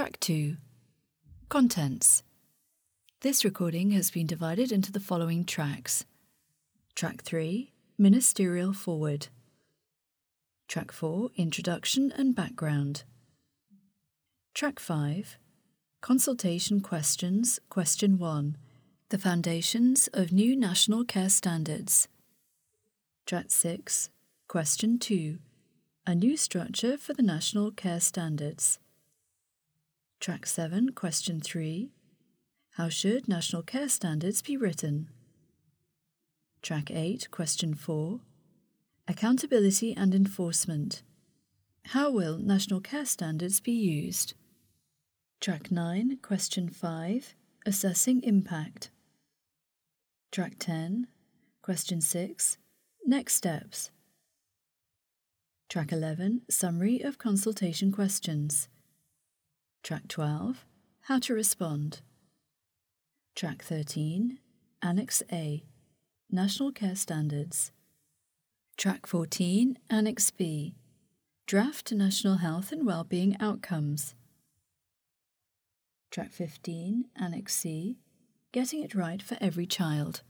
Track 2 Contents. This recording has been divided into the following tracks Track 3 Ministerial Foreword. Track 4 Introduction and Background. Track 5 Consultation Questions Question 1 The Foundations of New National Care Standards. Track 6 Question 2 A New Structure for the National Care Standards. Track 7 Question 3 How should National Care Standards be written? Track 8 Question 4 Accountability and Enforcement. How will National Care Standards be used? Track 9, Question 5 Assessing Impact. Track 10, Question 6 Next Steps. Track 11 Summary of Consultation Questions. Track 12 How to Respond. Track 13 Annex A National Care Standards. Track 14 Annex B Draft National Health and Wellbeing Outcomes. Track 15, Annex C Getting It Right for Every Child.